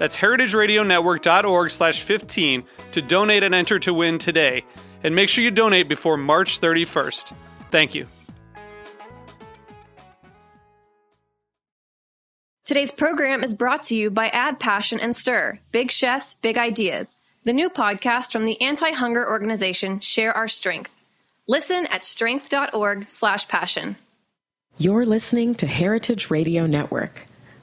That's heritageradionetwork.org slash 15 to donate and enter to win today. And make sure you donate before March 31st. Thank you. Today's program is brought to you by Add Passion and Stir Big Chefs, Big Ideas, the new podcast from the anti hunger organization Share Our Strength. Listen at strength.org slash passion. You're listening to Heritage Radio Network.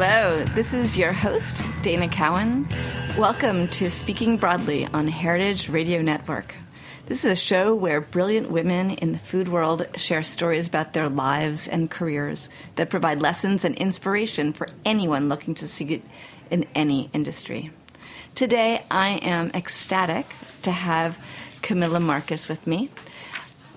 Hello, this is your host, Dana Cowan. Welcome to Speaking Broadly on Heritage Radio Network. This is a show where brilliant women in the food world share stories about their lives and careers that provide lessons and inspiration for anyone looking to succeed in any industry. Today, I am ecstatic to have Camilla Marcus with me.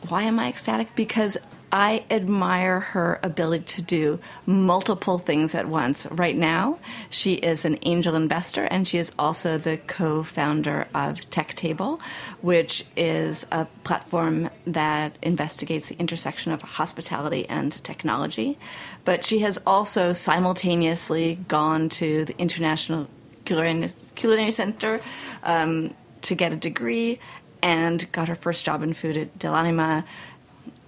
Why am I ecstatic? Because I admire her ability to do multiple things at once. Right now, she is an angel investor and she is also the co founder of TechTable, which is a platform that investigates the intersection of hospitality and technology. But she has also simultaneously gone to the International Culinary Center um, to get a degree and got her first job in food at Dell'Anima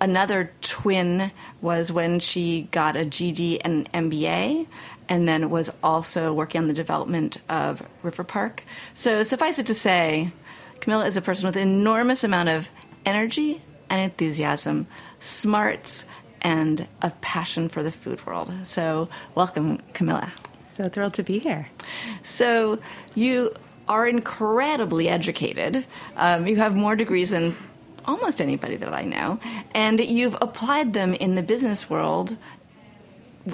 another twin was when she got a JD and an MBA, and then was also working on the development of River Park. So suffice it to say, Camilla is a person with an enormous amount of energy and enthusiasm, smarts, and a passion for the food world. So welcome, Camilla. So thrilled to be here. So you are incredibly educated. Um, you have more degrees than almost anybody that I know, and you've applied them in the business world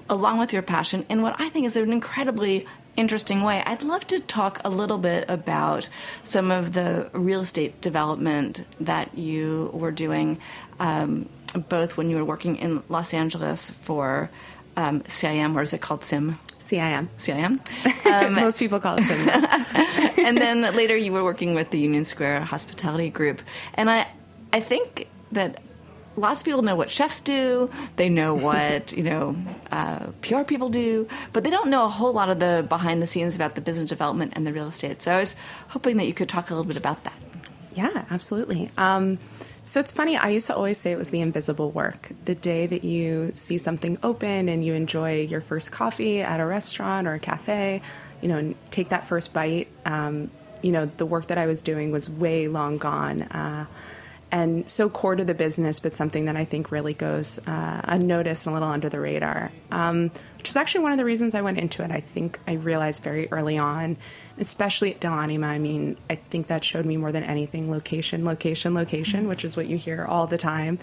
along with your passion in what I think is an incredibly interesting way. I'd love to talk a little bit about some of the real estate development that you were doing, um, both when you were working in Los Angeles for um, CIM, or is it called SIM? CIM. CIM. Um, Most people call it SIM. and then later you were working with the Union Square Hospitality Group. And I, I think that lots of people know what chefs do. They know what you know uh, PR people do, but they don't know a whole lot of the behind the scenes about the business development and the real estate. So I was hoping that you could talk a little bit about that. Yeah, absolutely. Um, so it's funny. I used to always say it was the invisible work. The day that you see something open and you enjoy your first coffee at a restaurant or a cafe, you know, take that first bite. Um, you know, the work that I was doing was way long gone. Uh, and so core to the business, but something that I think really goes uh, unnoticed and a little under the radar. Um, which is actually one of the reasons I went into it. I think I realized very early on, especially at Dell'Anima, I mean, I think that showed me more than anything location, location, location, which is what you hear all the time.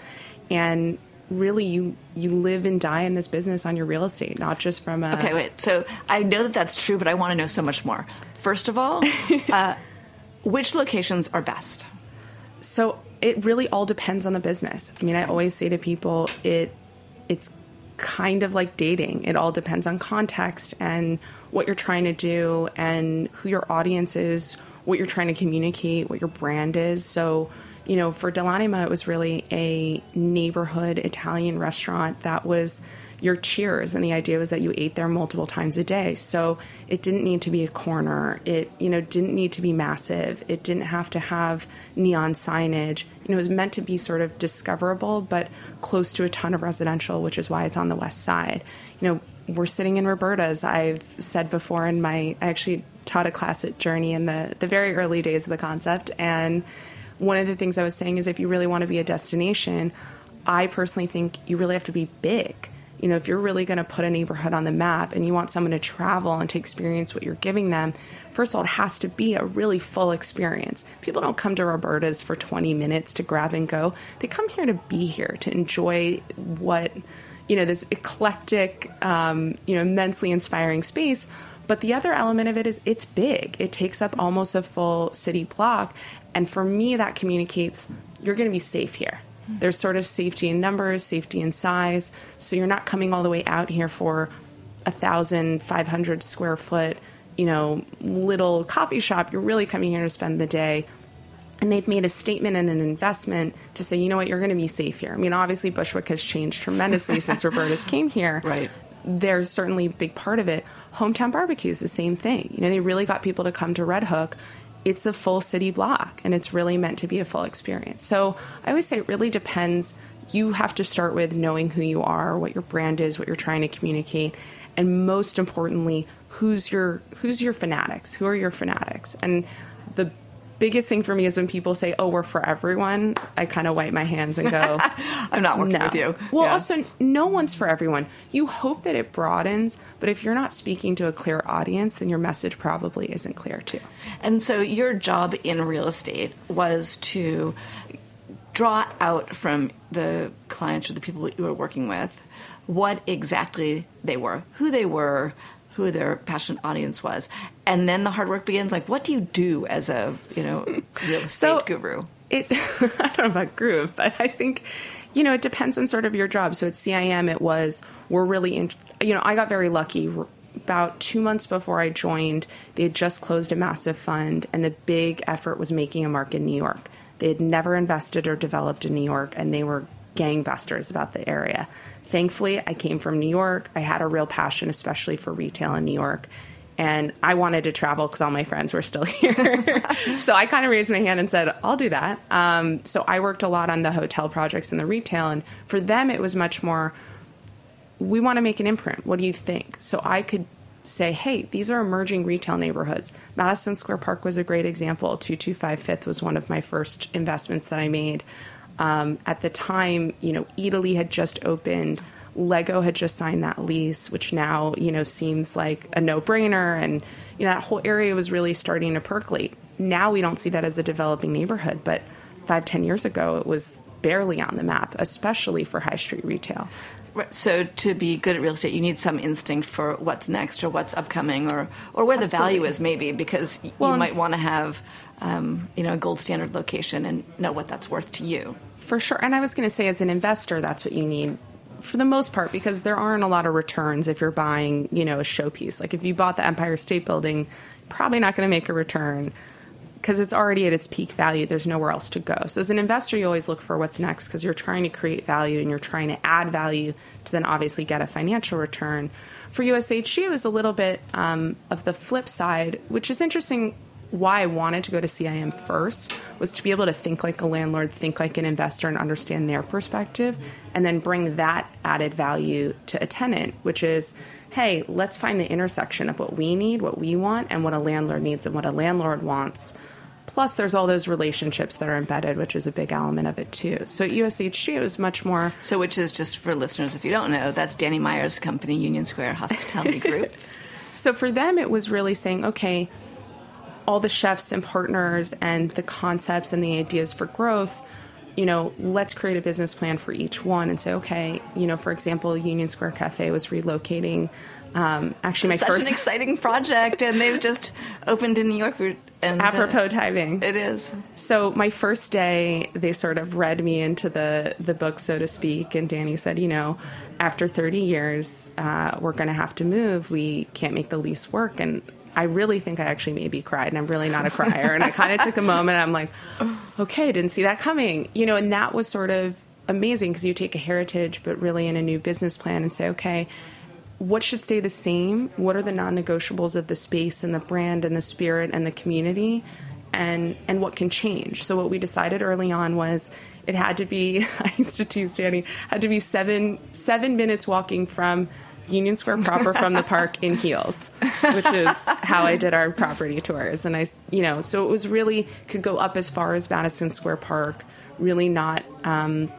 And really you you live and die in this business on your real estate not just from a okay wait so i know that that's true but i want to know so much more first of all uh, which locations are best so it really all depends on the business. I mean, I always say to people, it it's kind of like dating. It all depends on context and what you're trying to do and who your audience is, what you're trying to communicate, what your brand is. So, you know, for Dell'Anima, it was really a neighborhood Italian restaurant that was your cheers and the idea was that you ate there multiple times a day. So it didn't need to be a corner. It you know didn't need to be massive. It didn't have to have neon signage. You know it was meant to be sort of discoverable but close to a ton of residential which is why it's on the west side. You know we're sitting in roberta's i've said before in my i actually taught a class at Journee in the the very early days of the concept and one of the things i was saying is if you really want to be a destination i personally think you really have to be big you know, if you're really going to put a neighborhood on the map and you want someone to travel and to experience what you're giving them, first of all, it has to be a really full experience. People don't come to Roberta's for 20 minutes to grab and go. They come here to be here, to enjoy what, you know, this eclectic, um, you know, immensely inspiring space. But the other element of it is it's big. It takes up almost a full city block. And for me, that communicates you're going to be safe here there's sort of safety in numbers, safety in size. So you're not coming all the way out here for a thousand five hundred square foot, you know, little coffee shop. You're really coming here to spend the day. And they've made a statement and an investment to say, you know what, you're going to be safe here. I mean, obviously Bushwick has changed tremendously since Roberta's came here. Right. There's certainly a big part of it. Hometown barbecue is the same thing. You know, they really got people to come to Red Hook it's a full city block and it's really meant to be a full experience. So I always say it really depends. You have to start with knowing who you are, what your brand is, what you're trying to communicate, and most importantly, who's your who's your fanatics? Who are your fanatics? And the biggest thing for me is when people say, "Oh, we're for everyone." I kind of wipe my hands and go, "I'm not working no. with you." Well, yeah. also, no one's for everyone. You hope that it broadens, but if you're not speaking to a clear audience, then your message probably isn't clear too. And so, your job in real estate was to draw out from the clients or the people that you were working with what exactly they were, who they were, who their passionate audience was, and then the hard work begins. Like, what do you do as a you know real estate so guru? It I don't know about guru, but I think you know it depends on sort of your job. So at CIM, it was we're really in, you know I got very lucky. About two months before I joined, they had just closed a massive fund, and the big effort was making a mark in New York. They had never invested or developed in New York, and they were gangbusters about the area. Thankfully, I came from New York. I had a real passion, especially for retail in New York. And I wanted to travel because all my friends were still here. so I kind of raised my hand and said, I'll do that. Um, so I worked a lot on the hotel projects and the retail. And for them, it was much more, we want to make an imprint. What do you think? So I could say, hey, these are emerging retail neighborhoods. Madison Square Park was a great example. 225 Fifth was one of my first investments that I made. Um, at the time, you know, Eataly had just opened. Lego had just signed that lease, which now, you know, seems like a no brainer. And, you know, that whole area was really starting to percolate. Now we don't see that as a developing neighborhood, but five, ten years ago, it was barely on the map, especially for high street retail. So to be good at real estate, you need some instinct for what's next or what's upcoming or, or where Absolutely. the value is maybe because well, you might want to have um, you know a gold standard location and know what that's worth to you. For sure. And I was going to say, as an investor, that's what you need for the most part because there aren't a lot of returns if you're buying, you know, a showpiece. Like if you bought the Empire State Building, probably not going to make a return because it's already at its peak value. There's nowhere else to go. So as an investor, you always look for what's next because you're trying to create value and you're trying to add value to then obviously get a financial return. For USHG, it was a little bit um, of the flip side, which is interesting why I wanted to go to CIM first was to be able to think like a landlord, think like an investor, and understand their perspective, and then bring that added value to a tenant, which is, hey, let's find the intersection of what we need, what we want, and what a landlord needs and what a landlord wants. Plus, there's all those relationships that are embedded, which is a big element of it too. So at USHG, it was much more. So, which is just for listeners, if you don't know, that's Danny Meyer's company, Union Square Hospitality Group. so for them, it was really saying, okay, all the chefs and partners and the concepts and the ideas for growth you know, let's create a business plan for each one and say, okay, you know, for example, Union Square Cafe was relocating. Um, actually, my Such first an exciting project, and they've just opened in New York. And apropos uh, timing, it is. So my first day, they sort of read me into the the book, so to speak, and Danny said, you know, after 30 years, uh, we're going to have to move. We can't make the lease work, and I really think I actually maybe cried, and I'm really not a crier. and I kind of took a moment. I'm like, okay, didn't see that coming. You know, and that was sort of amazing because you take a heritage, but really in a new business plan and say, okay, what should stay the same? What are the non negotiables of the space and the brand and the spirit and the community? And, and what can change. So what we decided early on was it had to be I used to tease Danny had to be seven seven minutes walking from Union Square proper from the park in heels, which is how I did our property tours. And I, you know, so it was really could go up as far as Madison Square Park, really not um,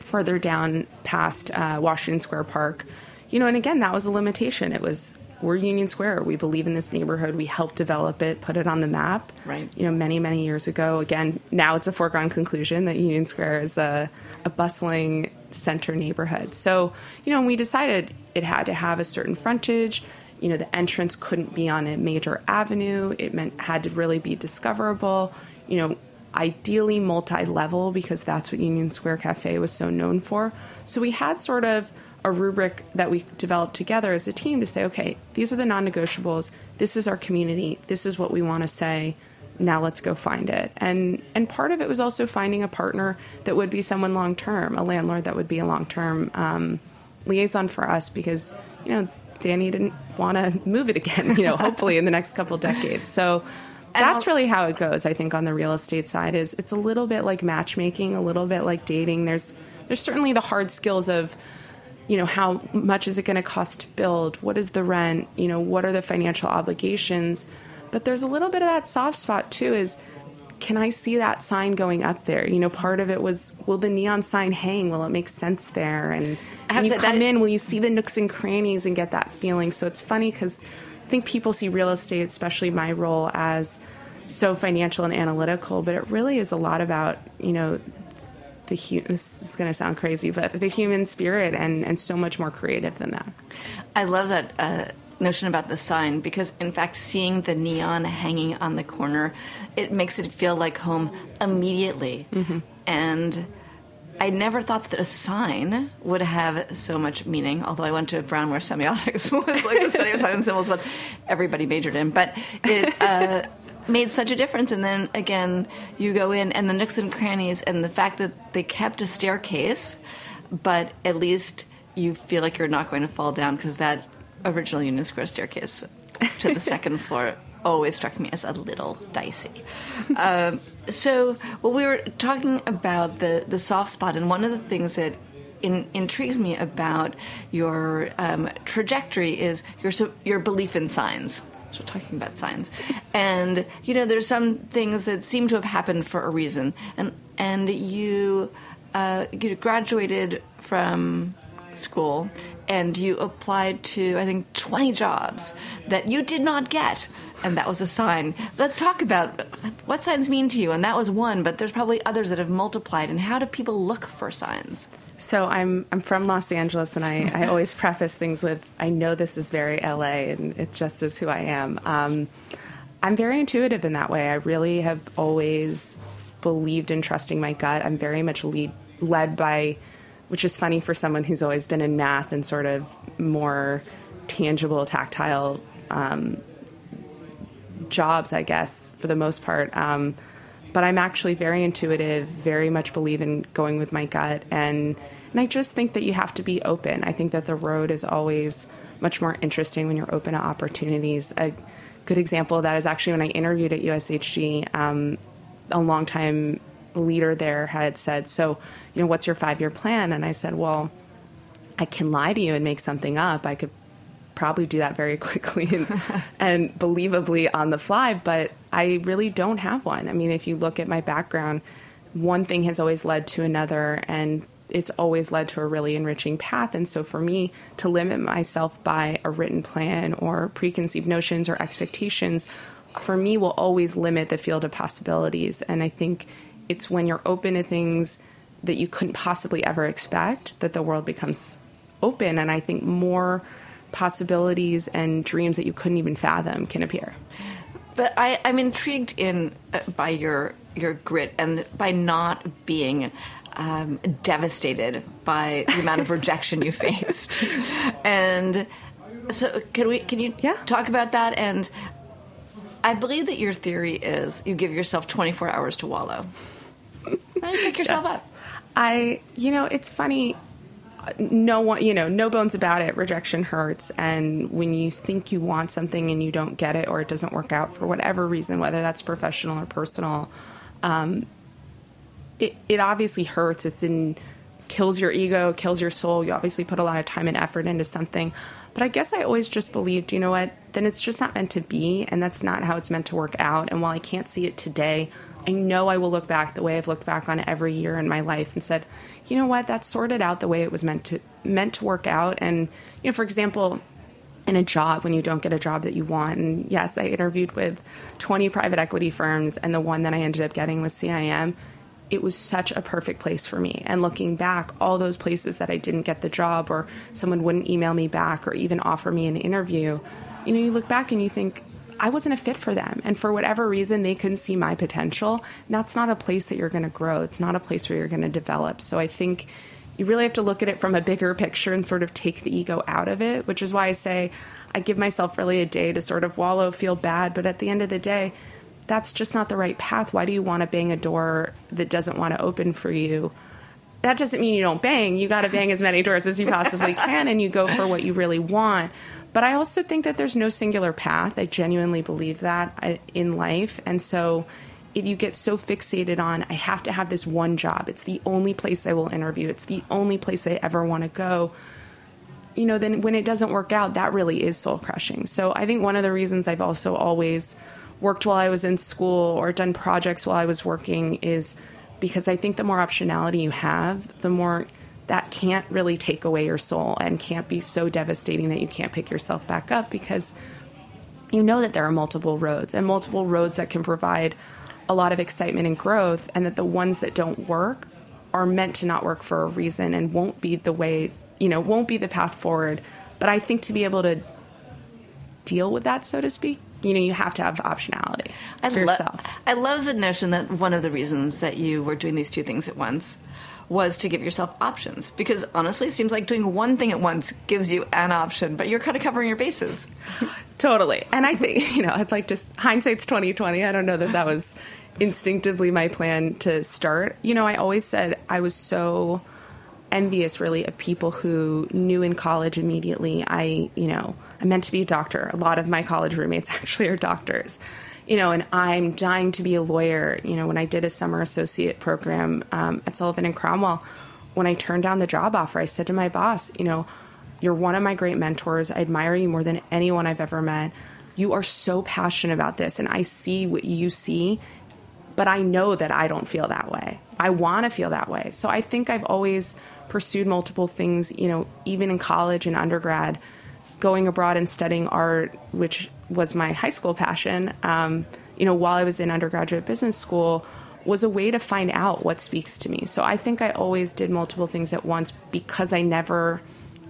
further down past uh, Washington Square Park. You know, and again, that was a limitation. It was we're Union Square. We believe in this neighborhood. We helped develop it, put it on the map. Right. You know, many many years ago. Again, now it's a foregone conclusion that Union Square is a, a bustling center neighborhood. So, you know, we decided it had to have a certain frontage. You know, the entrance couldn't be on a major avenue. It meant had to really be discoverable. You know, ideally multi-level because that's what Union Square Cafe was so known for. So we had sort of a rubric that we developed together as a team to say, okay, these are the non-negotiables. This is our community. This is what we want to say. Now let's go find it. And and part of it was also finding a partner that would be someone long term, a landlord that would be a long term um, liaison for us because you know Danny didn't want to move it again. You know, hopefully in the next couple decades. So that's really how it goes. I think on the real estate side is it's a little bit like matchmaking, a little bit like dating. There's there's certainly the hard skills of you know how much is it going to cost to build what is the rent you know what are the financial obligations but there's a little bit of that soft spot too is can i see that sign going up there you know part of it was will the neon sign hang will it make sense there and when you come in will you see the nooks and crannies and get that feeling so it's funny because i think people see real estate especially my role as so financial and analytical but it really is a lot about you know the hu- this is going to sound crazy, but the human spirit and and so much more creative than that. I love that. Uh, notion about the sign because in fact seeing the neon hanging on the corner it makes it feel like home immediately mm-hmm. and I never thought that a sign would have so much meaning. Although I went to Brown where semiotics was like the study of signs and symbols, what everybody majored in. But it uh, made such a difference. And then again, you go in and the nooks and crannies, and the fact that they kept a staircase, but at least you feel like you're not going to fall down because that original Union Square staircase to the second floor always struck me as a little dicey. Um, so, well, we were talking about the, the soft spot, and one of the things that in, intrigues me about your um, trajectory is your your belief in signs. So we're talking about signs, and you know, there's some things that seem to have happened for a reason, and and you uh, you graduated from school and you applied to I think 20 jobs that you did not get and that was a sign. Let's talk about what signs mean to you and that was one but there's probably others that have multiplied and how do people look for signs? So I'm I'm from Los Angeles and I, I always preface things with I know this is very LA and it just is who I am. Um, I'm very intuitive in that way. I really have always believed in trusting my gut. I'm very much lead, led by which is funny for someone who's always been in math and sort of more tangible, tactile um, jobs, I guess, for the most part. Um, but I'm actually very intuitive, very much believe in going with my gut, and and I just think that you have to be open. I think that the road is always much more interesting when you're open to opportunities. A good example of that is actually when I interviewed at USHG, um, a longtime leader there had said, "So, you know, what's your five year plan?" And I said, "Well, I can lie to you and make something up. I could probably do that very quickly and, and believably on the fly, but I really don't have one. I mean, if you look at my background, one thing has always led to another, and it's always led to a really enriching path. And so, for me to limit myself by a written plan or preconceived notions or expectations, for me, will always limit the field of possibilities. And I think it's when you're open to things that you couldn't possibly ever expect that the world becomes open. And I think more possibilities and dreams that you couldn't even fathom can appear. But I, am intrigued in uh, by your your grit and by not being um, devastated by the amount of rejection you faced. And so, can we? Can you yeah. talk about that? And I believe that your theory is you give yourself 24 hours to wallow. How you pick yourself Yes. up? I, you know, it's funny. No one, you know, no bones about it. Rejection hurts, and when you think you want something and you don't get it, or it doesn't work out for whatever reason, whether that's professional or personal, um, it it obviously hurts. It's in kills your ego, kills your soul. You obviously put a lot of time and effort into something. But I guess I always just believed, you know what, then it's just not meant to be, and that's not how it's meant to work out. And while I can't see it today, I know I will look back the way I've looked back on every year in my life and said, you know what, that sorted out the way it was meant to meant to work out. And you know, for example, in a job when you don't get a job that you want. And yes, I interviewed with 20 private equity firms, and the one that I ended up getting was CIM. It was such a perfect place for me. And looking back, all those places that I didn't get the job, or someone wouldn't email me back, or even offer me an interview, you know, you look back and you think, I wasn't a fit for them. And for whatever reason, they couldn't see my potential. And that's not a place that you're going to grow. It's not a place where you're going to develop. So I think you really have to look at it from a bigger picture and sort of take the ego out of it, which is why I say I give myself really a day to sort of wallow, feel bad. But at the end of the day, that's just not the right path. Why do you want to bang a door that doesn't want to open for you? That doesn't mean you don't bang. You got to bang as many doors as you possibly can and you go for what you really want. But I also think that there's no singular path. I genuinely believe that uh, in life. And so if you get so fixated on, I have to have this one job, it's the only place I will interview, it's the only place I ever want to go, you know, then when it doesn't work out, that really is soul crushing. So I think one of the reasons I've also always worked while I was in school or done projects while I was working is because I think the more optionality you have, the more that can't really take away your soul and can't be so devastating that you can't pick yourself back up because you know that there are multiple roads and multiple roads that can provide a lot of excitement and growth, and that the ones that don't work are meant to not work for a reason and won't be the way, you know, won't be the path forward. But I think to be able to deal with that, so to speak, you know, you have to have optionality I for lo- yourself. I love the notion that one of the reasons that you were doing these two things at once was to give yourself options. Because honestly, it seems like doing one thing at once gives you an option, but you're kind of covering your bases. Totally. And I think, you know, I'd like to hindsight's 2020. I don't know that that was instinctively my plan to start. You know, I always said I was so envious really of people who knew in college immediately I, you know, I meant to be a doctor. A lot of my college roommates actually are doctors. You know, and I'm dying to be a lawyer. You know, when I did a summer associate program um, at Sullivan and Cromwell, when I turned down the job offer, I said to my boss, you know, you're one of my great mentors. I admire you more than anyone I've ever met. You are so passionate about this, and I see what you see, but I know that I don't feel that way. I want to feel that way. So I think I've always pursued multiple things, you know, even in college and undergrad, going abroad and studying art, which was my high school passion, um, you know, while I was in undergraduate business school, was a way to find out what speaks to me. So I think I always did multiple things at once because I never,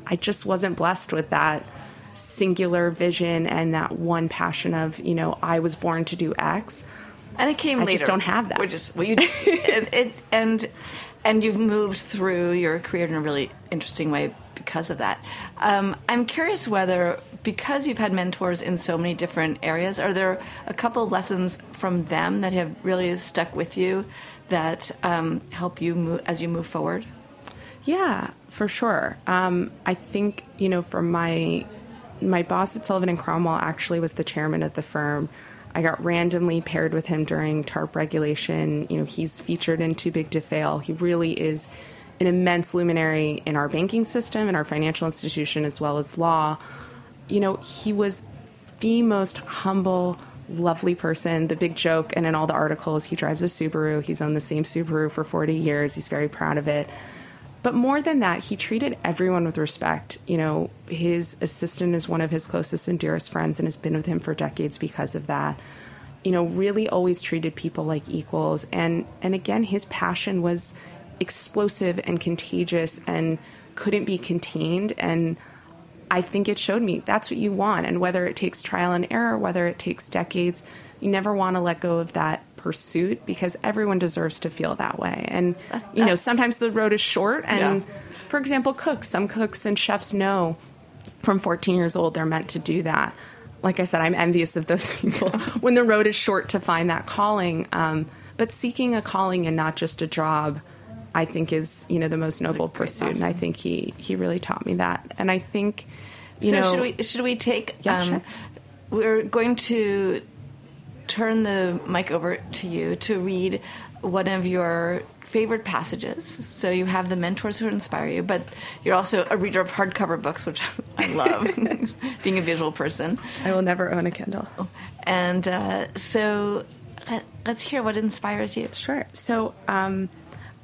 I just wasn't blessed with that singular vision and that one passion of, you know, I was born to do X. And it came I later. I just don't have that. Which is well, you just, it, it, and and you've moved through your career in a really interesting way because of that. Um, I'm curious whether because you've had mentors in so many different areas, are there a couple of lessons from them that have really stuck with you that um, help you move as you move forward? Yeah, for sure. Um, I think you know, from my my boss at Sullivan and Cromwell actually was the chairman of the firm. I got randomly paired with him during TARP regulation. You know, he's featured in Too Big to Fail. He really is an immense luminary in our banking system and our financial institution as well as law. You know, he was the most humble, lovely person. The big joke, and in all the articles, he drives a Subaru. He's owned the same Subaru for 40 years. He's very proud of it. But more than that, he treated everyone with respect. You know, his assistant is one of his closest and dearest friends and has been with him for decades because of that. You know, really always treated people like equals. And and again, his passion was explosive and contagious and couldn't be contained and I think it showed me that's what you want. And whether it takes trial and error, whether it takes decades, you never want to let go of that pursuit because everyone deserves to feel that way. And, you know, sometimes the road is short. And, Yeah. for example, cooks, some cooks and chefs know from 14 years old they're meant to do that. Like I said, I'm envious of those people when the road is short to find that calling. Um, but seeking a calling and not just a job I think is you know the most noble pursuit, awesome. and I think he he really taught me that. And I think you so know should we should we take? Yeah, um, sure. We're going to turn the mic over to you to read one of your favorite passages. So you have the mentors who inspire you, but you're also a reader of hardcover books, which I love, being a visual person. I will never own a Kindle. And uh, so let's hear what inspires you. Sure. So um,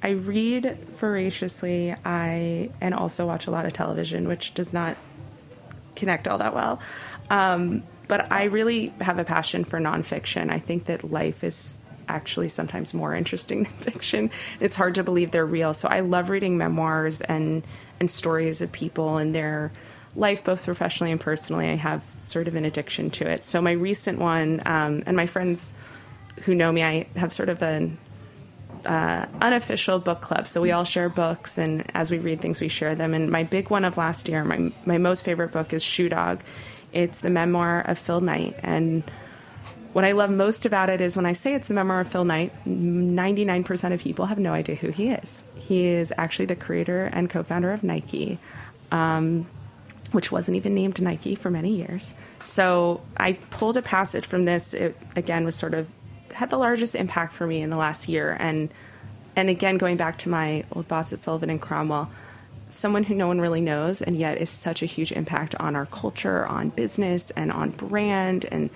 I read voraciously. I and also watch a lot of television, which does not connect all that well. Um, but I really have a passion for nonfiction. I think that life is actually sometimes more interesting than fiction. It's hard to believe they're real. So I love reading memoirs and and stories of people and their life, both professionally and personally. I have sort of an addiction to it. So my recent one, um, and my friends who know me, I have sort of an uh, unofficial book club. So we all share books, and as we read things, we share them. And my big one of last year, my my most favorite book is Shoe Dog. It's the memoir of Phil Knight, and what I love most about it is when I say it's the memoir of Phil Knight, 99% of people have no idea who he is. He is actually the creator and co founder of Nike, um, which wasn't even named Nike for many years. So I pulled a passage from this. It, again, was sort of had the largest impact for me in the last year. And and again, going back to my old boss at Sullivan and Cromwell, someone who no one really knows, and yet is such a huge impact on our culture, on business, and on brand, and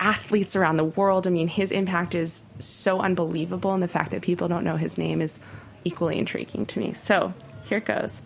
athletes around the world. I mean, his impact is so unbelievable, and the fact that people don't know his name is equally intriguing to me. So here it goes.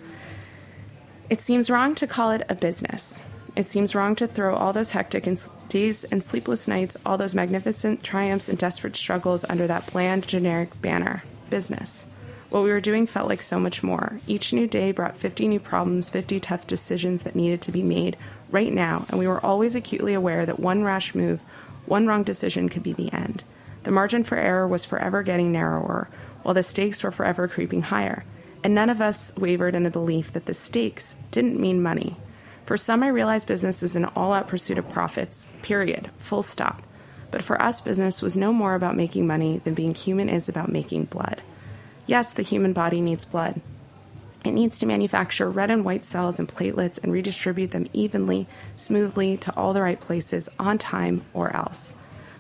It seems wrong to call it a business. It seems wrong to throw all those hectic days and sleepless nights, all those magnificent triumphs and desperate struggles under that bland, generic banner business. What we were doing felt like so much more. Each new day brought 50 new problems, 50 tough decisions that needed to be made right now, and we were always acutely aware that one rash move, one wrong decision could be the end. The margin for error was forever getting narrower, while the stakes were forever creeping higher. And none of us wavered in the belief that the stakes didn't mean money. For some, I realize business is an all out pursuit of profits, period, full stop. But for us, business was no more about making money than being human is about making blood. Yes, the human body needs blood. It needs to manufacture red and white cells and platelets and redistribute them evenly, smoothly to all the right places on time or else.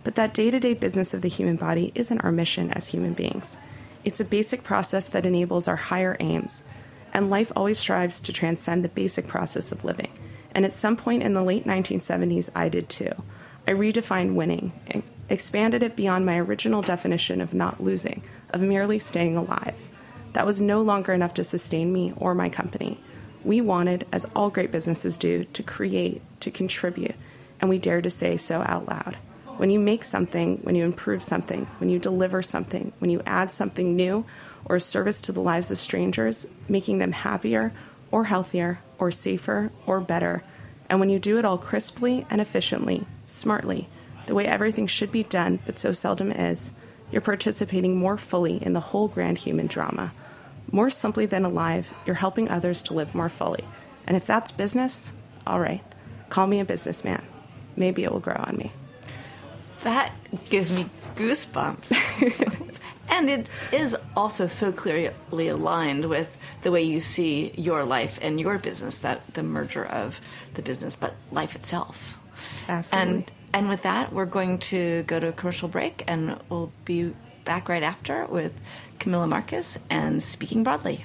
But that day to day business of the human body isn't our mission as human beings. It's a basic process that enables our higher aims, and life always strives to transcend the basic process of living. And at some point in the late 1970s, I did too. I redefined winning, expanded it beyond my original definition of not losing, of merely staying alive. That was no longer enough to sustain me or my company. We wanted, as all great businesses do, to create, to contribute, and we dared to say so out loud. When you make something, when you improve something, when you deliver something, when you add something new, or service to the lives of strangers, making them happier or healthier or safer or better. And when you do it all crisply and efficiently, smartly, the way everything should be done but so seldom is, you're participating more fully in the whole grand human drama. More simply than alive, you're helping others to live more fully. And if that's business, all right, call me a businessman. Maybe it will grow on me. That gives me goosebumps. And it is also so clearly aligned with the way you see your life and your business, that the merger of the business, but life itself. Absolutely. And, and with that, we're going to go to a commercial break and we'll be back right after with Camilla Marcus and Speaking Broadly.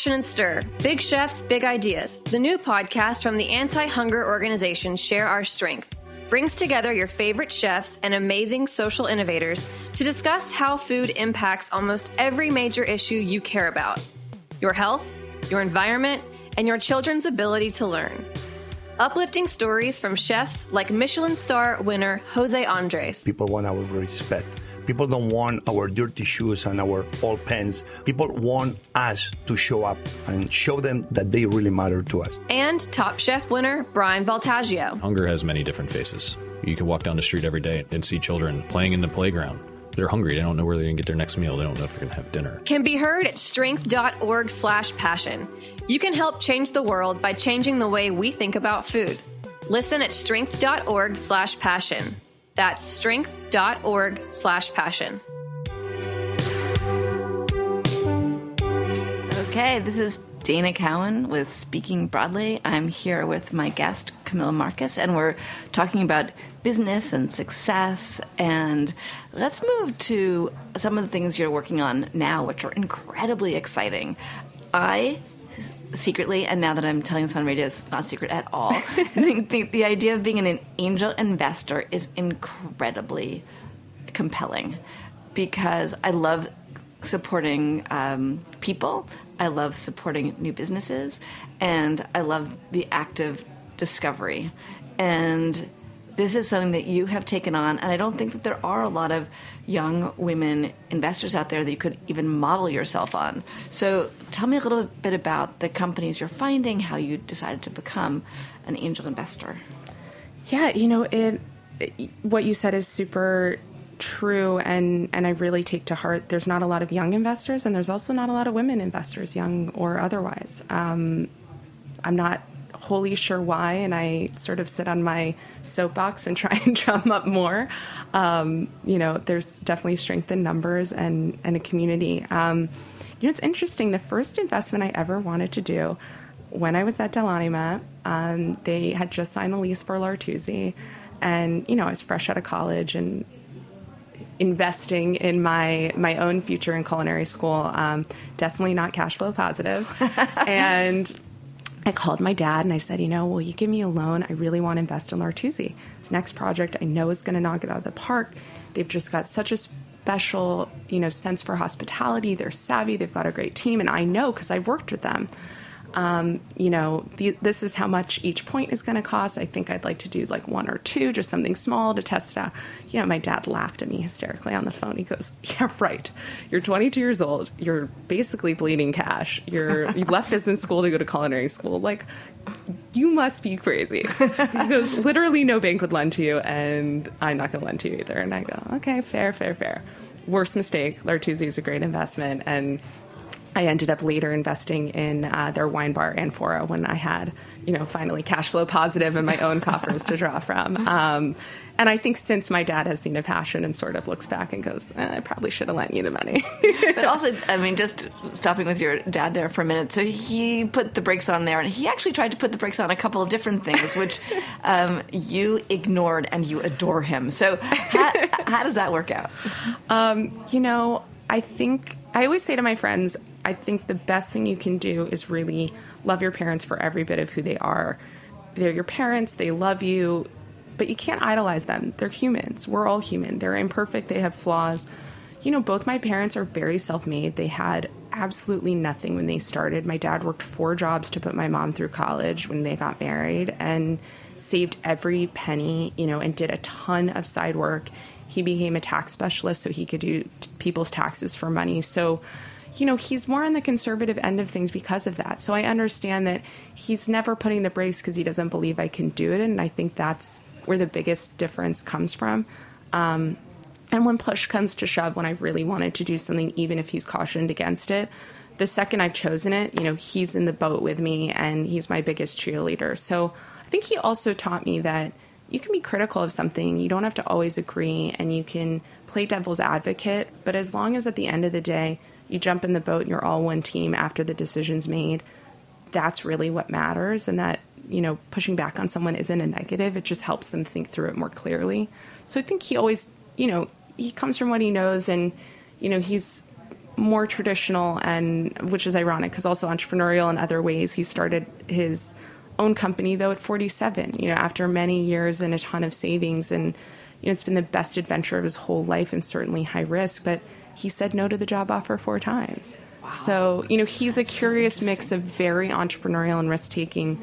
Passion and Stir Big Chefs, Big Ideas, the new podcast from the anti hunger organization Share Our Strength, brings together your favorite chefs and amazing social innovators to discuss how food impacts almost every major issue you care about your health, your environment, and your children's ability to learn. Uplifting stories from chefs like Michelin star winner Jose Andres. People want our respect. People don't want our dirty shoes and our old pants. People want us to show up and show them that they really matter to us. And Top Chef winner Bryan Voltaggio. Hunger has many different faces. You can walk down the street every day and see children playing in the playground. They're hungry. They don't know where they're going to get their next meal. They don't know if they're going to have dinner. Can be heard at strength.org slash passion. You can help change the world by changing the way we think about food. Listen at strength.org slash passion. That's strength.org slash passion. Okay, this is Dana Cowan with Speaking Broadly. I'm here with my guest, Camilla Marcus, and we're talking about business and success. And let's move to some of the things you're working on now, which are incredibly exciting. I secretly, and now that I'm telling this on radio, it's not secret at all. I think the, the idea of being an angel investor is incredibly compelling because I love supporting um, people. I love supporting new businesses, and I love the active discovery. And this is something that you have taken on, and I don't think that there are a lot of young women investors out there that you could even model yourself on. So, tell me a little bit about the companies you're finding, how you decided to become an angel investor. Yeah, you know, it, it what you said is super true and and I really take to heart there's not a lot of young investors and there's also not a lot of women investors young or otherwise um, I'm not wholly sure why and I sort of sit on my soapbox and try and drum up more. Um, you know there's definitely strength in numbers and and a community. Um, you know it's interesting the first investment I ever wanted to do when I was at Dell'Anima um, they had just signed the lease for L'Artusi and you know I was fresh out of college and investing in my my own future in culinary school. Um, definitely not cash flow and I called my dad and I said, you know, will you give me a loan? I really want to invest in L'Artusi. This next project I know is going to knock it out of the park. They've just got such a special, you know, sense for hospitality. They're savvy. They've got a great team, and I know because I've worked with them um, you know, the, this is how much each point is going to cost. I think I'd like to do like one or two, just something small to test it out. You know, my dad laughed at me hysterically on the phone. He goes, "Yeah, right. You're 22 years old. You're basically bleeding cash. You're you left business school to go to culinary school. Like, you must be crazy." he goes, "Literally, no bank would lend to you, and I'm not going to lend to you either." And I go, "Okay, fair, fair, fair." Worst mistake. L'Artusi is a great investment, and I ended up later investing in uh, their wine bar Anfora when I had, you know, finally cash flow positive and my own coffers to draw from. Um, and I think since my dad has seen a passion and sort of looks back and goes, eh, I probably should have lent you the money. but also, I mean, just stopping with your dad there for a minute. So he put the brakes on there, and he actually tried to put the brakes on a couple of different things, which um, you ignored, and you adore him. So how, how does that work out? Um, you know, I think I always say to my friends, I think the best thing you can do is really love your parents for every bit of who they are. They're your parents, they love you, but you can't idolize them. They're humans. We're all human. They're imperfect, they have flaws. You know, both my parents are very self made. They had absolutely nothing when they started. My dad worked four jobs to put my mom through college when they got married and saved every penny, you know, and did a ton of side work. He became a tax specialist so he could do t- people's taxes for money. So, you know, he's more on the conservative end of things because of that. So I understand that he's never putting the brakes because he doesn't believe I can do it. And I think that's where the biggest difference comes from. Um, and when push comes to shove, when I've really wanted to do something, even if he's cautioned against it, the second I've chosen it, you know, he's in the boat with me and he's my biggest cheerleader. So I think he also taught me that you can be critical of something, you don't have to always agree, and you can play devil's advocate. But as long as at the end of the day, you jump in the boat and you're all one team after the decision's made, that's really what matters. And that, you know, pushing back on someone isn't a negative, it just helps them think through it more clearly. So I think he always, you know, he comes from what he knows and, you know, he's more traditional and which is ironic because also entrepreneurial in other ways. He started his own company though at 47, you know, after many years and a ton of savings and you know, it's been the best adventure of his whole life and certainly high risk, but he said no to the job offer four times. Wow. So, you know, he's a curious mix of very entrepreneurial and risk taking,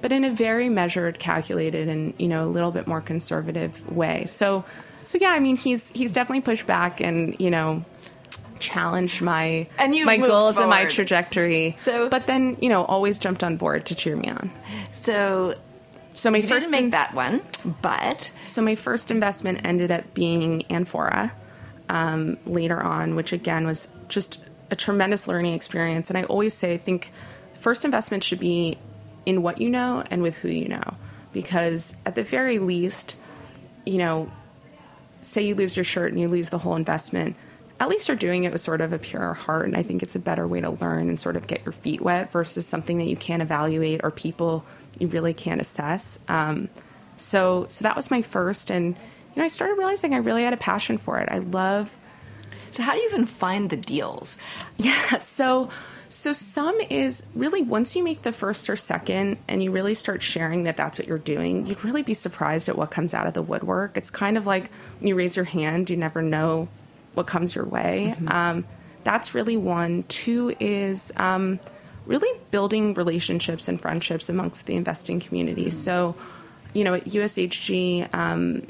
but in a very measured, calculated, and you know a little bit more conservative way. So, so yeah, I mean he's he's definitely pushed back and you know challenged my And you my goals and my trajectory. So- but then you know always jumped on board to cheer me on. So So my you first didn't make in- that one, but So my first investment ended up being Anfora um, later on, which again was just a tremendous learning experience. And I always say, I think first investment should be in what you know and with who you know, because at the very least, you know, say you lose your shirt and you lose the whole investment. At least you're doing it with sort of a pure heart, and I think it's a better way to learn and sort of get your feet wet versus something that you can't evaluate or people you really can't assess. Um, so, so that was my first, and you know, I started realizing I really had a passion for it. I love so how do you even find the deals? yeah. So, so some is really once you make the first or second and you really start sharing that that's what you're doing, you'd really be surprised at what comes out of the woodwork. It's kind of like when you raise your hand, you never know what comes your way. Um, that's really one. Two is um, really building relationships and friendships amongst the investing community. So, you know, at USHG, um,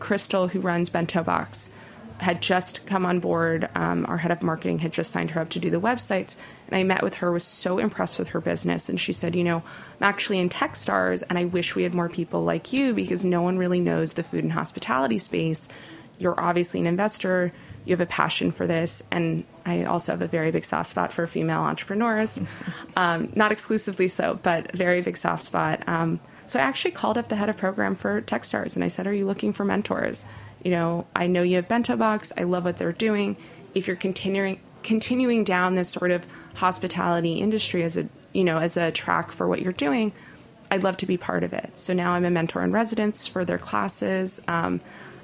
Krystle, who runs Bento Box, had just come on board. Um, our head of marketing had just signed her up to do the websites. And I met with her, was so impressed with her business. And she said, You know, I'm actually in Techstars, and I wish we had more people like you because no one really knows the food and hospitality space. You're obviously an investor, you have a passion for this. And I also have a very big soft spot for female entrepreneurs. um, not exclusively so, but a very big soft spot. Um, so I actually called up the head of program for Techstars and I said, Are you looking for mentors? You know, I know you have Bento Box. I love what they're doing. If you're continuing continuing down this sort of hospitality industry as a you know as a track for what you're doing, I'd love to be part of it. So now I'm a mentor in residence for their classes, um,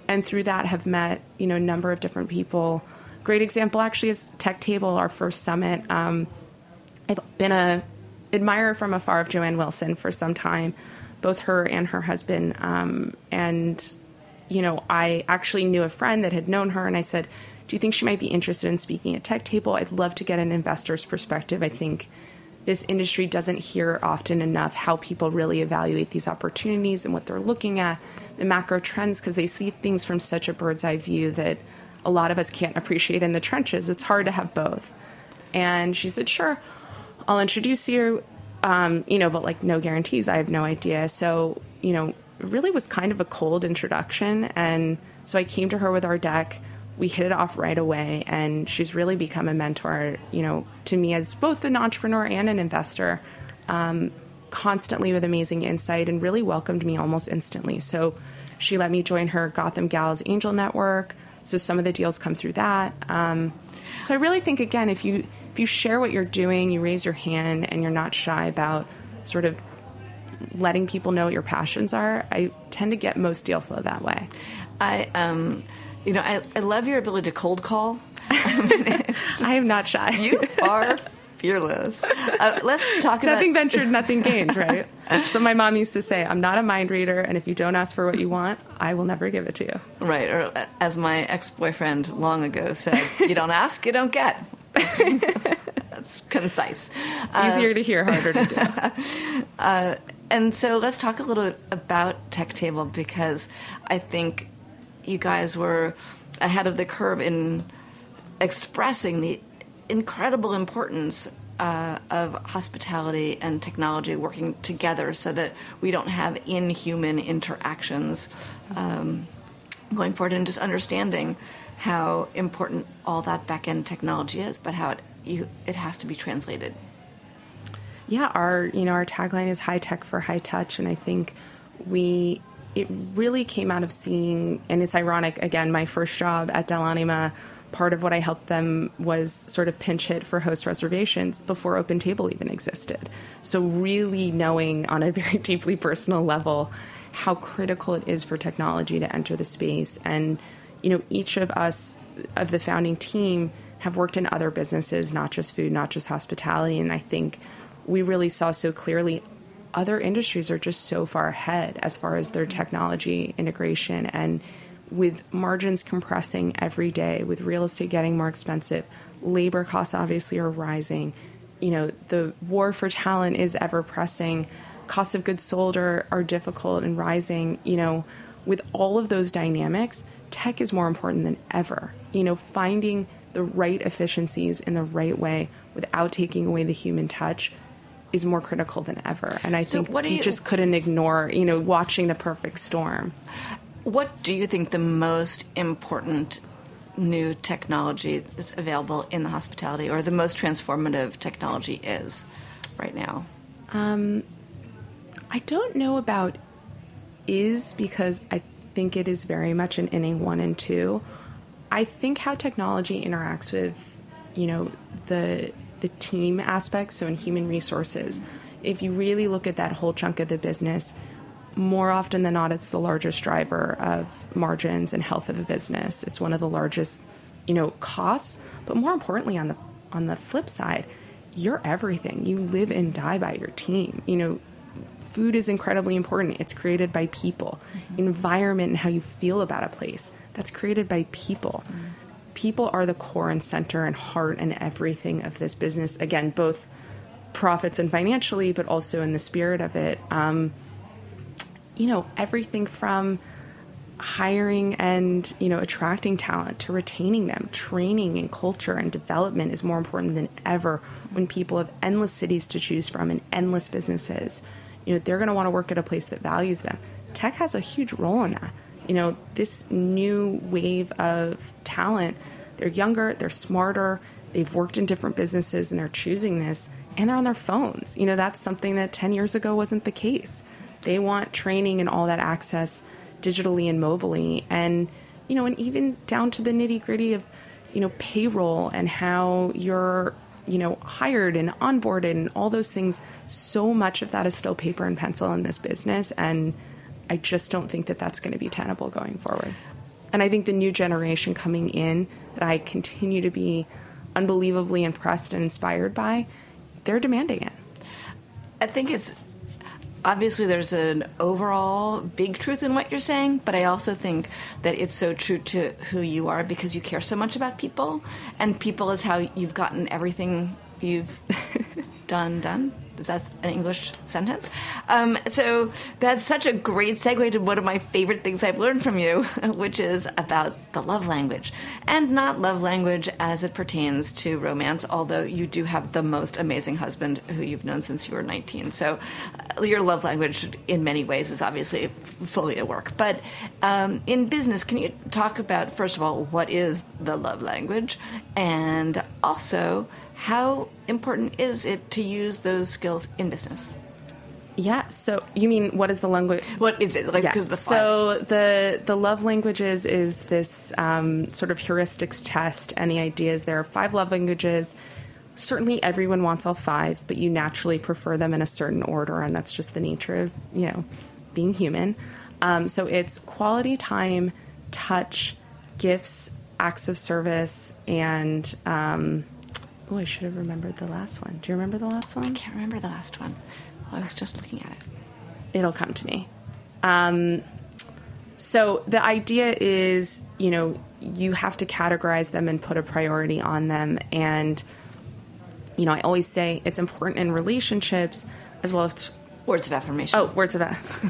and through that have met you know a number of different people. Great example actually is Tech Table, our first summit. Um, I've been a admirer from afar of Joanne Wilson for some time, both her and her husband. Um, and you know, I actually knew a friend that had known her, and I said, "Do you think she might be interested in speaking at Tech Table? I'd love to get an investor's perspective. I think." This industry doesn't hear often enough how people really evaluate these opportunities and what they're looking at, the macro trends, because they see things from such a bird's eye view that a lot of us can't appreciate in the trenches. It's hard to have both. And she said, Sure, I'll introduce you, um, you know, but like no guarantees. I have no idea. So, you know, really was kind of a cold introduction. And so I came to her with our deck. We hit it off right away. And she's really become a mentor, you know, to me as both an entrepreneur and an investor, um, constantly with amazing insight and really welcomed me almost instantly. So she let me join her Gotham Gals Angel Network. So some of the deals come through that. Um, so I really think again, if you if you share what you're doing, you raise your hand, and you're not shy about sort of letting people know what your passions are, I tend to get most deal flow that way. I um, you know, I, I love your ability to cold call. I am not shy. You are fearless. Uh, let's talk about nothing ventured, nothing gained, right? so my mom used to say, "I'm not a mind reader, and if you don't ask for what you want, I will never give it to you." Right, or uh, as my ex-boyfriend long ago said, "You don't ask, you don't get." That's concise. Uh, Easier to hear, harder to do. and so let's talk a little bit about Tech Table because I think you guys were ahead of the curve in expressing the incredible importance uh, of hospitality and technology working together so that we don't have inhuman interactions um, going forward and just understanding how important all that back end technology is, but how it, you, it has to be translated. yeah, our you know our tagline is high tech for high touch, and I think we it really came out of seeing, and it's ironic again. My first job at Dell'Anima, part of what I helped them was sort of pinch hit for host reservations before Open Table even existed. So really knowing on a very deeply personal level how critical it is for technology to enter the space, and you know each of us of the founding team have worked in other businesses, not just food, not just hospitality, and I think we really saw so clearly other industries are just so far ahead as far as their technology integration and with margins compressing every day with real estate getting more expensive labor costs obviously are rising. You know the war for talent is ever pressing. Costs of goods sold are, are difficult and rising, you know, with all of those dynamics, tech is more important than ever. You know, finding the right efficiencies in the right way without taking away the human touch is more critical than ever. And I So think you you- just couldn't ignore, you know, watching the perfect storm. What do you think the most important new technology that's available in the hospitality or the most transformative technology is right now? Um, I don't know about is because I think it is very much an inning one and two. I think how technology interacts with, you know, the the team aspect, so in human resources, if you really look at that whole chunk of the business, more often than not it's the largest driver of margins and health of a business. It's one of the largest, you know, costs, but more importantly on the on the flip side, you're everything. You live and die by your team. You know, food is incredibly important. It's created by people. Environment and how you feel about a place, that's created by people. People are the core and center and heart and everything of this business. Again, both profits and financially, but also in the spirit of it. Um, you know, everything from hiring and you know attracting talent to retaining them training and culture and development is more important than ever when people have endless cities to choose from and endless businesses you know they're going to want to work at a place that values them. Tech has a huge role in that. You know this new wave of talent they're younger they're smarter they've worked in different businesses and they're choosing this and they're on their phones. You know that's something that 10 years ago wasn't the case. They want training and all that access digitally and mobily and you know and even down to the nitty gritty of you know payroll and how you're you know hired and onboarded and all those things so much of that is still paper and pencil in this business and i just don't think that that's going to be tenable going forward. And i think the new generation coming in that i continue to be unbelievably impressed and inspired by they're demanding it. I think it's obviously there's an overall big truth in what you're saying, but I also think that it's so true to who you are because you care so much about people, and people is how you've gotten everything you've done done. Is that an English sentence? Um, so that's such a great segue to one of my favorite things I've learned from you, which is about the love language. And not love language as it pertains to romance, although you do have the most amazing husband who you've known since you were 19. So uh, your love language, in many ways, is obviously fully at work. But um, in business, can you talk about, first of all, what is the love language? And also, how important is it to use those skills in business? yeah so you mean what is the language What is it like? Yeah. The five- So the the love languages is this um, sort of heuristics test, and the idea is there are five love languages. Certainly, everyone wants all five, but you naturally prefer them in a certain order, and that's just the nature of you know being human. Um, so it's quality time, touch, gifts, acts of service, and um, oh, I should have remembered the last one. Do you remember the last one? I can't remember the last one. I was just looking at it. it'll come to me. Um, so the idea is, you know, you have to categorize them and put a priority on them. And, you know, I always say it's important in relationships as well as. Words of affirmation. Oh, words of.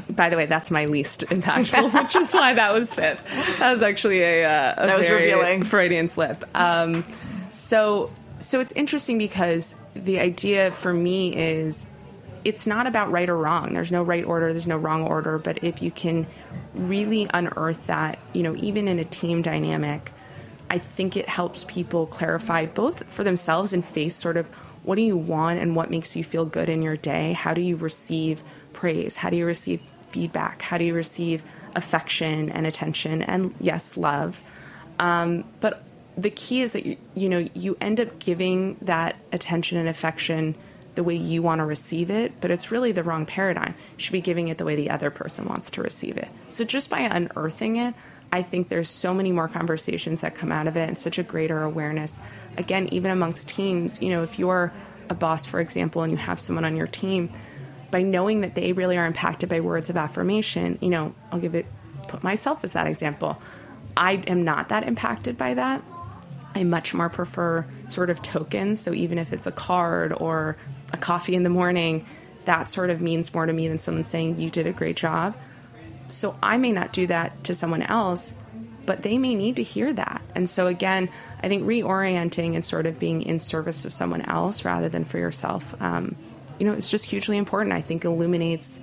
By the way, that's my least impactful, which is why that was fifth. That was actually a, uh, a That was very revealing. Freudian slip. Um, so, so it's interesting because the idea for me is it's not about right or wrong. There's no right order, there's no wrong order. But if you can really unearth that, you know, even in a team dynamic, I think it helps people clarify both for themselves and face sort of what do you want and what makes you feel good in your day? How do you receive praise? How do you receive feedback? How do you receive affection and attention and yes, love? Um, but the key is that you, you know you end up giving that attention and affection the way you want to receive it, but it's really the wrong paradigm. You should be giving it the way the other person wants to receive it. So just by unearthing it, I think there's so many more conversations that come out of it and such a greater awareness. Again, even amongst teams, you know, if you're a boss, for example, and you have someone on your team, by knowing that they really are impacted by words of affirmation, you know, I'll give it, put myself as that example. I am not that impacted by that. I much more prefer sort of tokens. So even if it's a card or a coffee in the morning, that sort of means more to me than someone saying you did a great job. So I may not do that to someone else, but they may need to hear that. And so again, I think reorienting and sort of being in service of someone else rather than for yourself, um, you know, it's just hugely important. I think illuminates,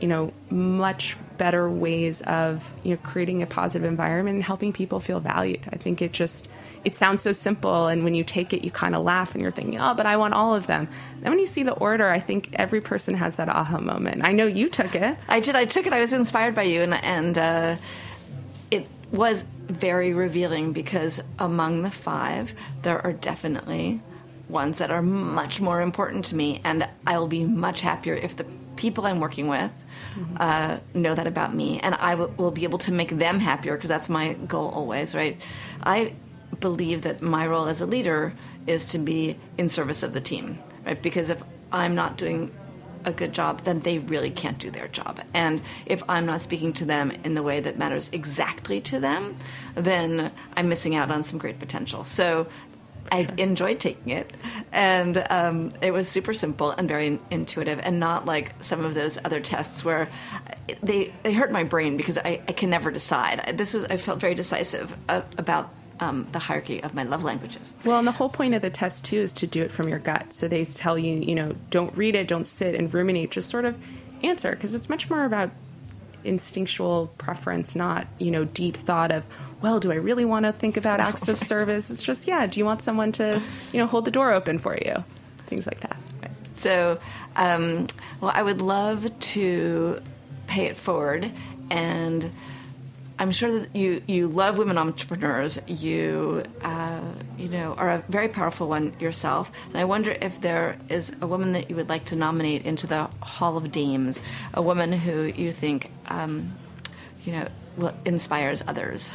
you know, much better ways of you know creating a positive environment and helping people feel valued. I think it just it sounds so simple and when you take it you kind of laugh and you're thinking oh but i want all of them then when you see the order i think every person has that aha moment i know you took it I did. I took it. I was inspired by you, and and uh, it was very revealing because among the five, there are definitely ones that are much more important to me, and I will be much happier if the people I'm working with uh, know that about me, and I w- will be able to make them happier because that's my goal always, right? I believe that my role as a leader is to be in service of the team, right? Because if I'm not doing a good job, then they really can't do their job. And if I'm not speaking to them in the way that matters exactly to them, then I'm missing out on some great potential. So I enjoyed taking it, and um, it was super simple and very intuitive, and not like some of those other tests where they they hurt my brain because I, I can never decide. This was I felt very decisive about um, the hierarchy of my love languages. Well, and the whole point of the test too is to do it from your gut. So they tell you, you know, don't read it, don't sit and ruminate, just sort of answer because it's much more about instinctual preference, not, you know, deep thought of, well, do I really want to think about acts of service? It's just, yeah, do you want someone to, you know, hold the door open for you? Things like that. So, um, well, I would love to pay it forward and I'm sure that you, you love women entrepreneurs. You uh, you know are a very powerful one yourself, and I wonder if there is a woman that you would like to nominate into the Hall of Dames, a woman who you think um, you know will, inspires others.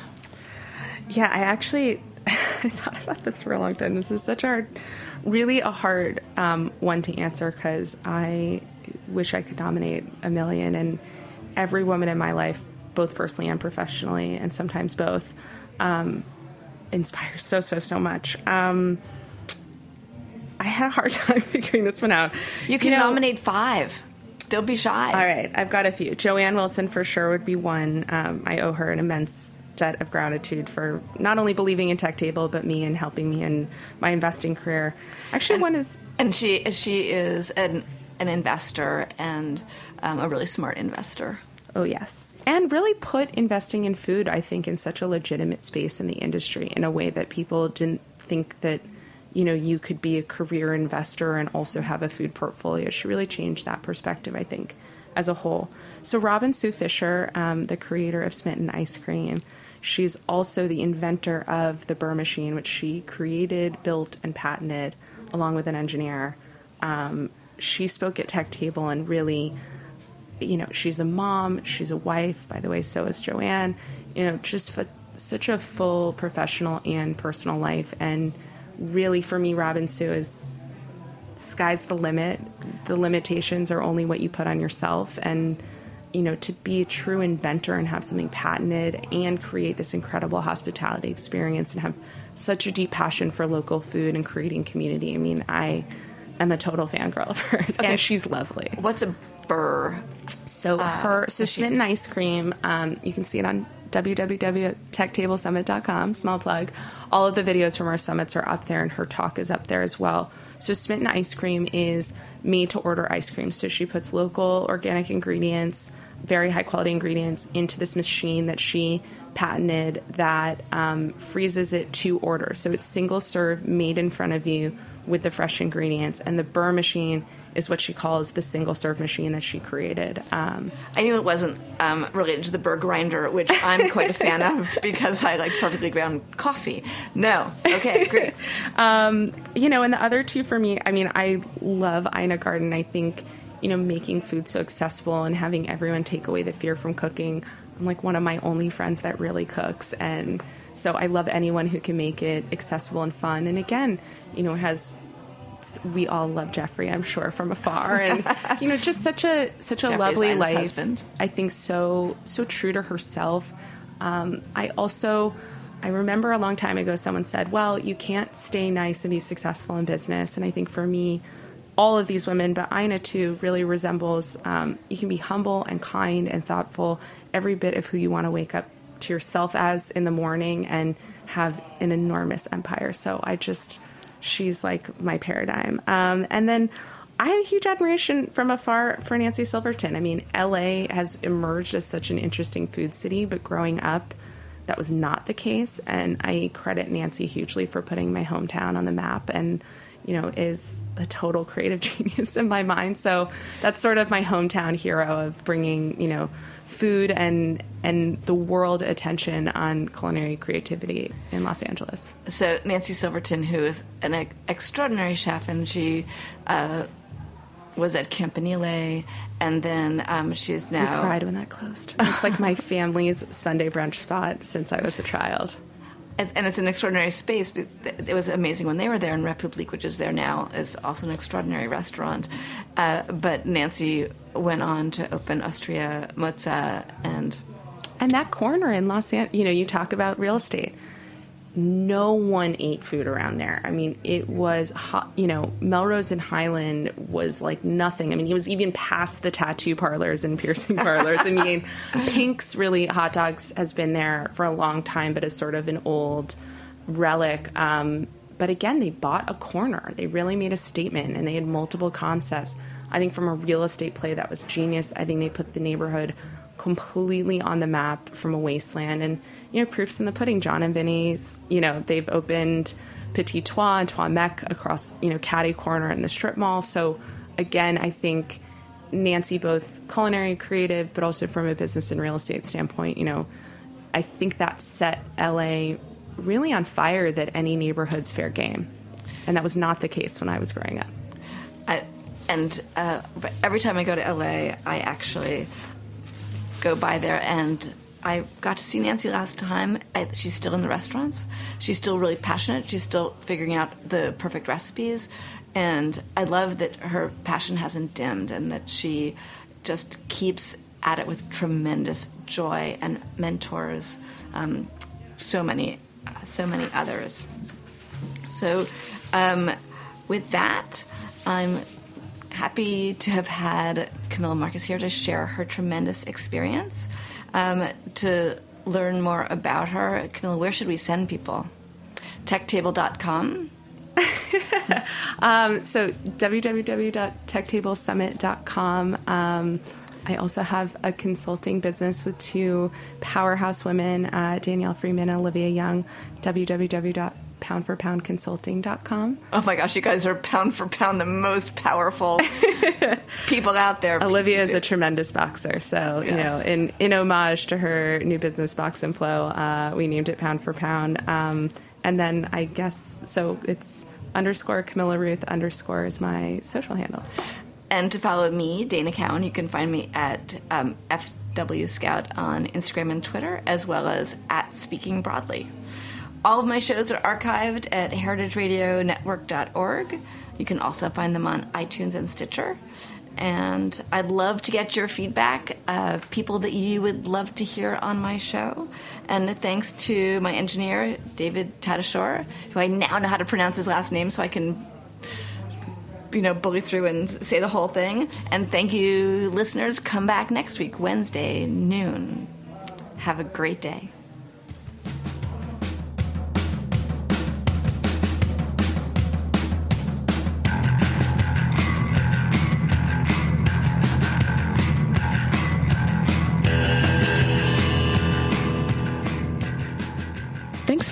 Yeah, I actually I thought about this for a long time. This is such a hard, really a hard um, one to answer because I wish I could nominate a million, and every woman in my life both personally and professionally, and sometimes both, um, inspires so so so much. Um, I had a hard time figuring this one out. You can know- nominate five. Don't be shy. All right, I've got a few. Joanne Wilson for sure would be one. Um, I owe her an immense debt of gratitude for not only believing in Tech Table, but me and helping me in my investing career. Actually, one is And she she is an an investor and um, a really smart investor. Oh, yes. And really put investing in food, I think, in such a legitimate space in the industry in a way that people didn't think that, you know, you could be a career investor and also have a food portfolio. She really changed that perspective, I think, as a whole. So, Robyn Sue Fisher, um, the creator of Smitten Ice Cream, she's also the inventor of the Brrr machine, which she created, built, and patented along with an engineer. Um, she spoke at Tech Table and really you know, she's a mom, she's a wife, by the way, so is Joanne. You know, just f- such a full professional and personal life. And really, for me, Robyn Sue is sky's the limit. The limitations are only what you put on yourself. And, you know, to be a true inventor and have something patented and create this incredible hospitality experience and have such a deep passion for local food and creating community. I mean, I am a total fangirl of hers, Okay. and she's lovely. What's a burr? So her so Smitten Ice Cream, um, you can see it on www.techtablesummit.com. Small plug. All of the videos from our summits are up there, and her talk is up there as well. So Smitten Ice Cream is made to order ice cream. So she puts local organic ingredients, very high quality ingredients, into this machine that she patented that um, freezes it to order. So it's single serve, made in front of you with the fresh ingredients. And the Brrr machine is what she calls the single serve machine that she created. Um, I knew it wasn't um, related to the burr grinder, which I'm quite a fan of because I like perfectly ground coffee. No, okay, great. you know, and the other two for me, I mean, I love Ina Garten. I think, you know, making food so accessible and having everyone take away the fear from cooking. I'm like one of my only friends that really cooks. And so I love anyone who can make it accessible and fun. And again, you know, has we all love Jeffrey, I'm sure, from afar, and you know, just such a such a Jeffrey's lovely life. husband. I think so so true to herself. Um, I also I remember a long time ago someone said, "Well, you can't stay nice and be successful in business." And I think for me, all of these women, but Ina too really resembles. Um, you can be humble and kind and thoughtful, every bit of who you want to wake up to yourself as in the morning, and have an enormous empire. So I just, she's like my paradigm. Um, and then I have a huge admiration from afar for Nancy Silverton. I mean, LA has emerged as such an interesting food city, but growing up, that was not the case. And I credit Nancy hugely for putting my hometown on the map and, you know, is a total creative genius in my mind. So that's sort of my hometown hero of bringing, you know, food and and the world attention on culinary creativity in Los Angeles. So Nancy Silverton, who is an extraordinary chef, and she uh, was at Campanile, and then um, she's now. I cried when that closed. It's like my family's Sunday brunch spot since I was a child. And it's an extraordinary space. It was amazing when they were there, and Republique, which is there now, is also an extraordinary restaurant. Uh, but Nancy went on to open Osteria Mozza and and that corner in Los Angeles. You know, you talk about real estate no one ate food around there. I mean, it was hot, you know, Melrose and Highland was like nothing. I mean, he was even past the tattoo parlors and piercing parlors. I mean, Pink's really hot dogs has been there for a long time, but is sort of an old relic. Um, but again, they bought a corner. They really made a statement and they had multiple concepts. I think from a real estate play that was genius. I think they put the neighborhood completely on the map from a wasteland. And, you know, proofs in the pudding. Jon and Vinny's, you know, they've opened Petit Trois and Trois Mec across, you know, Caddy Corner and the strip mall. So, again, I think Nancy, both culinary, and creative, but also from a business and real estate standpoint, you know, I think that set LA really on fire that any neighborhood's fair game. And that was not the case when I was growing up. I, and uh, every time I go to LA, I actually go by there and I got to see Nancy last time. I, she's still in the restaurants. She's still really passionate. She's still figuring out the perfect recipes. And I love that her passion hasn't dimmed and that she just keeps at it with tremendous joy and mentors um, so many, so many others. So, um, with that, I'm happy to have had Camilla Marcus here to share her tremendous experience. Um, to learn more about her, Camilla, where should we send people? Techtable.com. um, so www.techtablesummit.com. Um, I also have a consulting business with two powerhouse women, uh, Danielle Freeman and Olivia Young. www poundforpoundconsulting.com. Oh my gosh, you guys are pound for pound the most powerful people out there. Olivia is a tremendous boxer, so yes. you know, in in homage to her new business, Box and Flow, uh, we named it Pound for Pound. Um, and then I guess so. It's underscore Camilla Ruth underscore is my social handle. And to follow me, Dana Cowan, you can find me at um, FW Scout on Instagram and Twitter, as well as at Speaking Broadly. All of my shows are archived at heritageradionetwork.org. You can also find them on iTunes and Stitcher. And I'd love to get your feedback, uh, people that you would love to hear on my show. And thanks to my engineer, David Tadashore, who I now know how to pronounce his last name so I can you know, bully through and say the whole thing. And thank you, listeners. Come back next week, Wednesday, noon. Have a great day.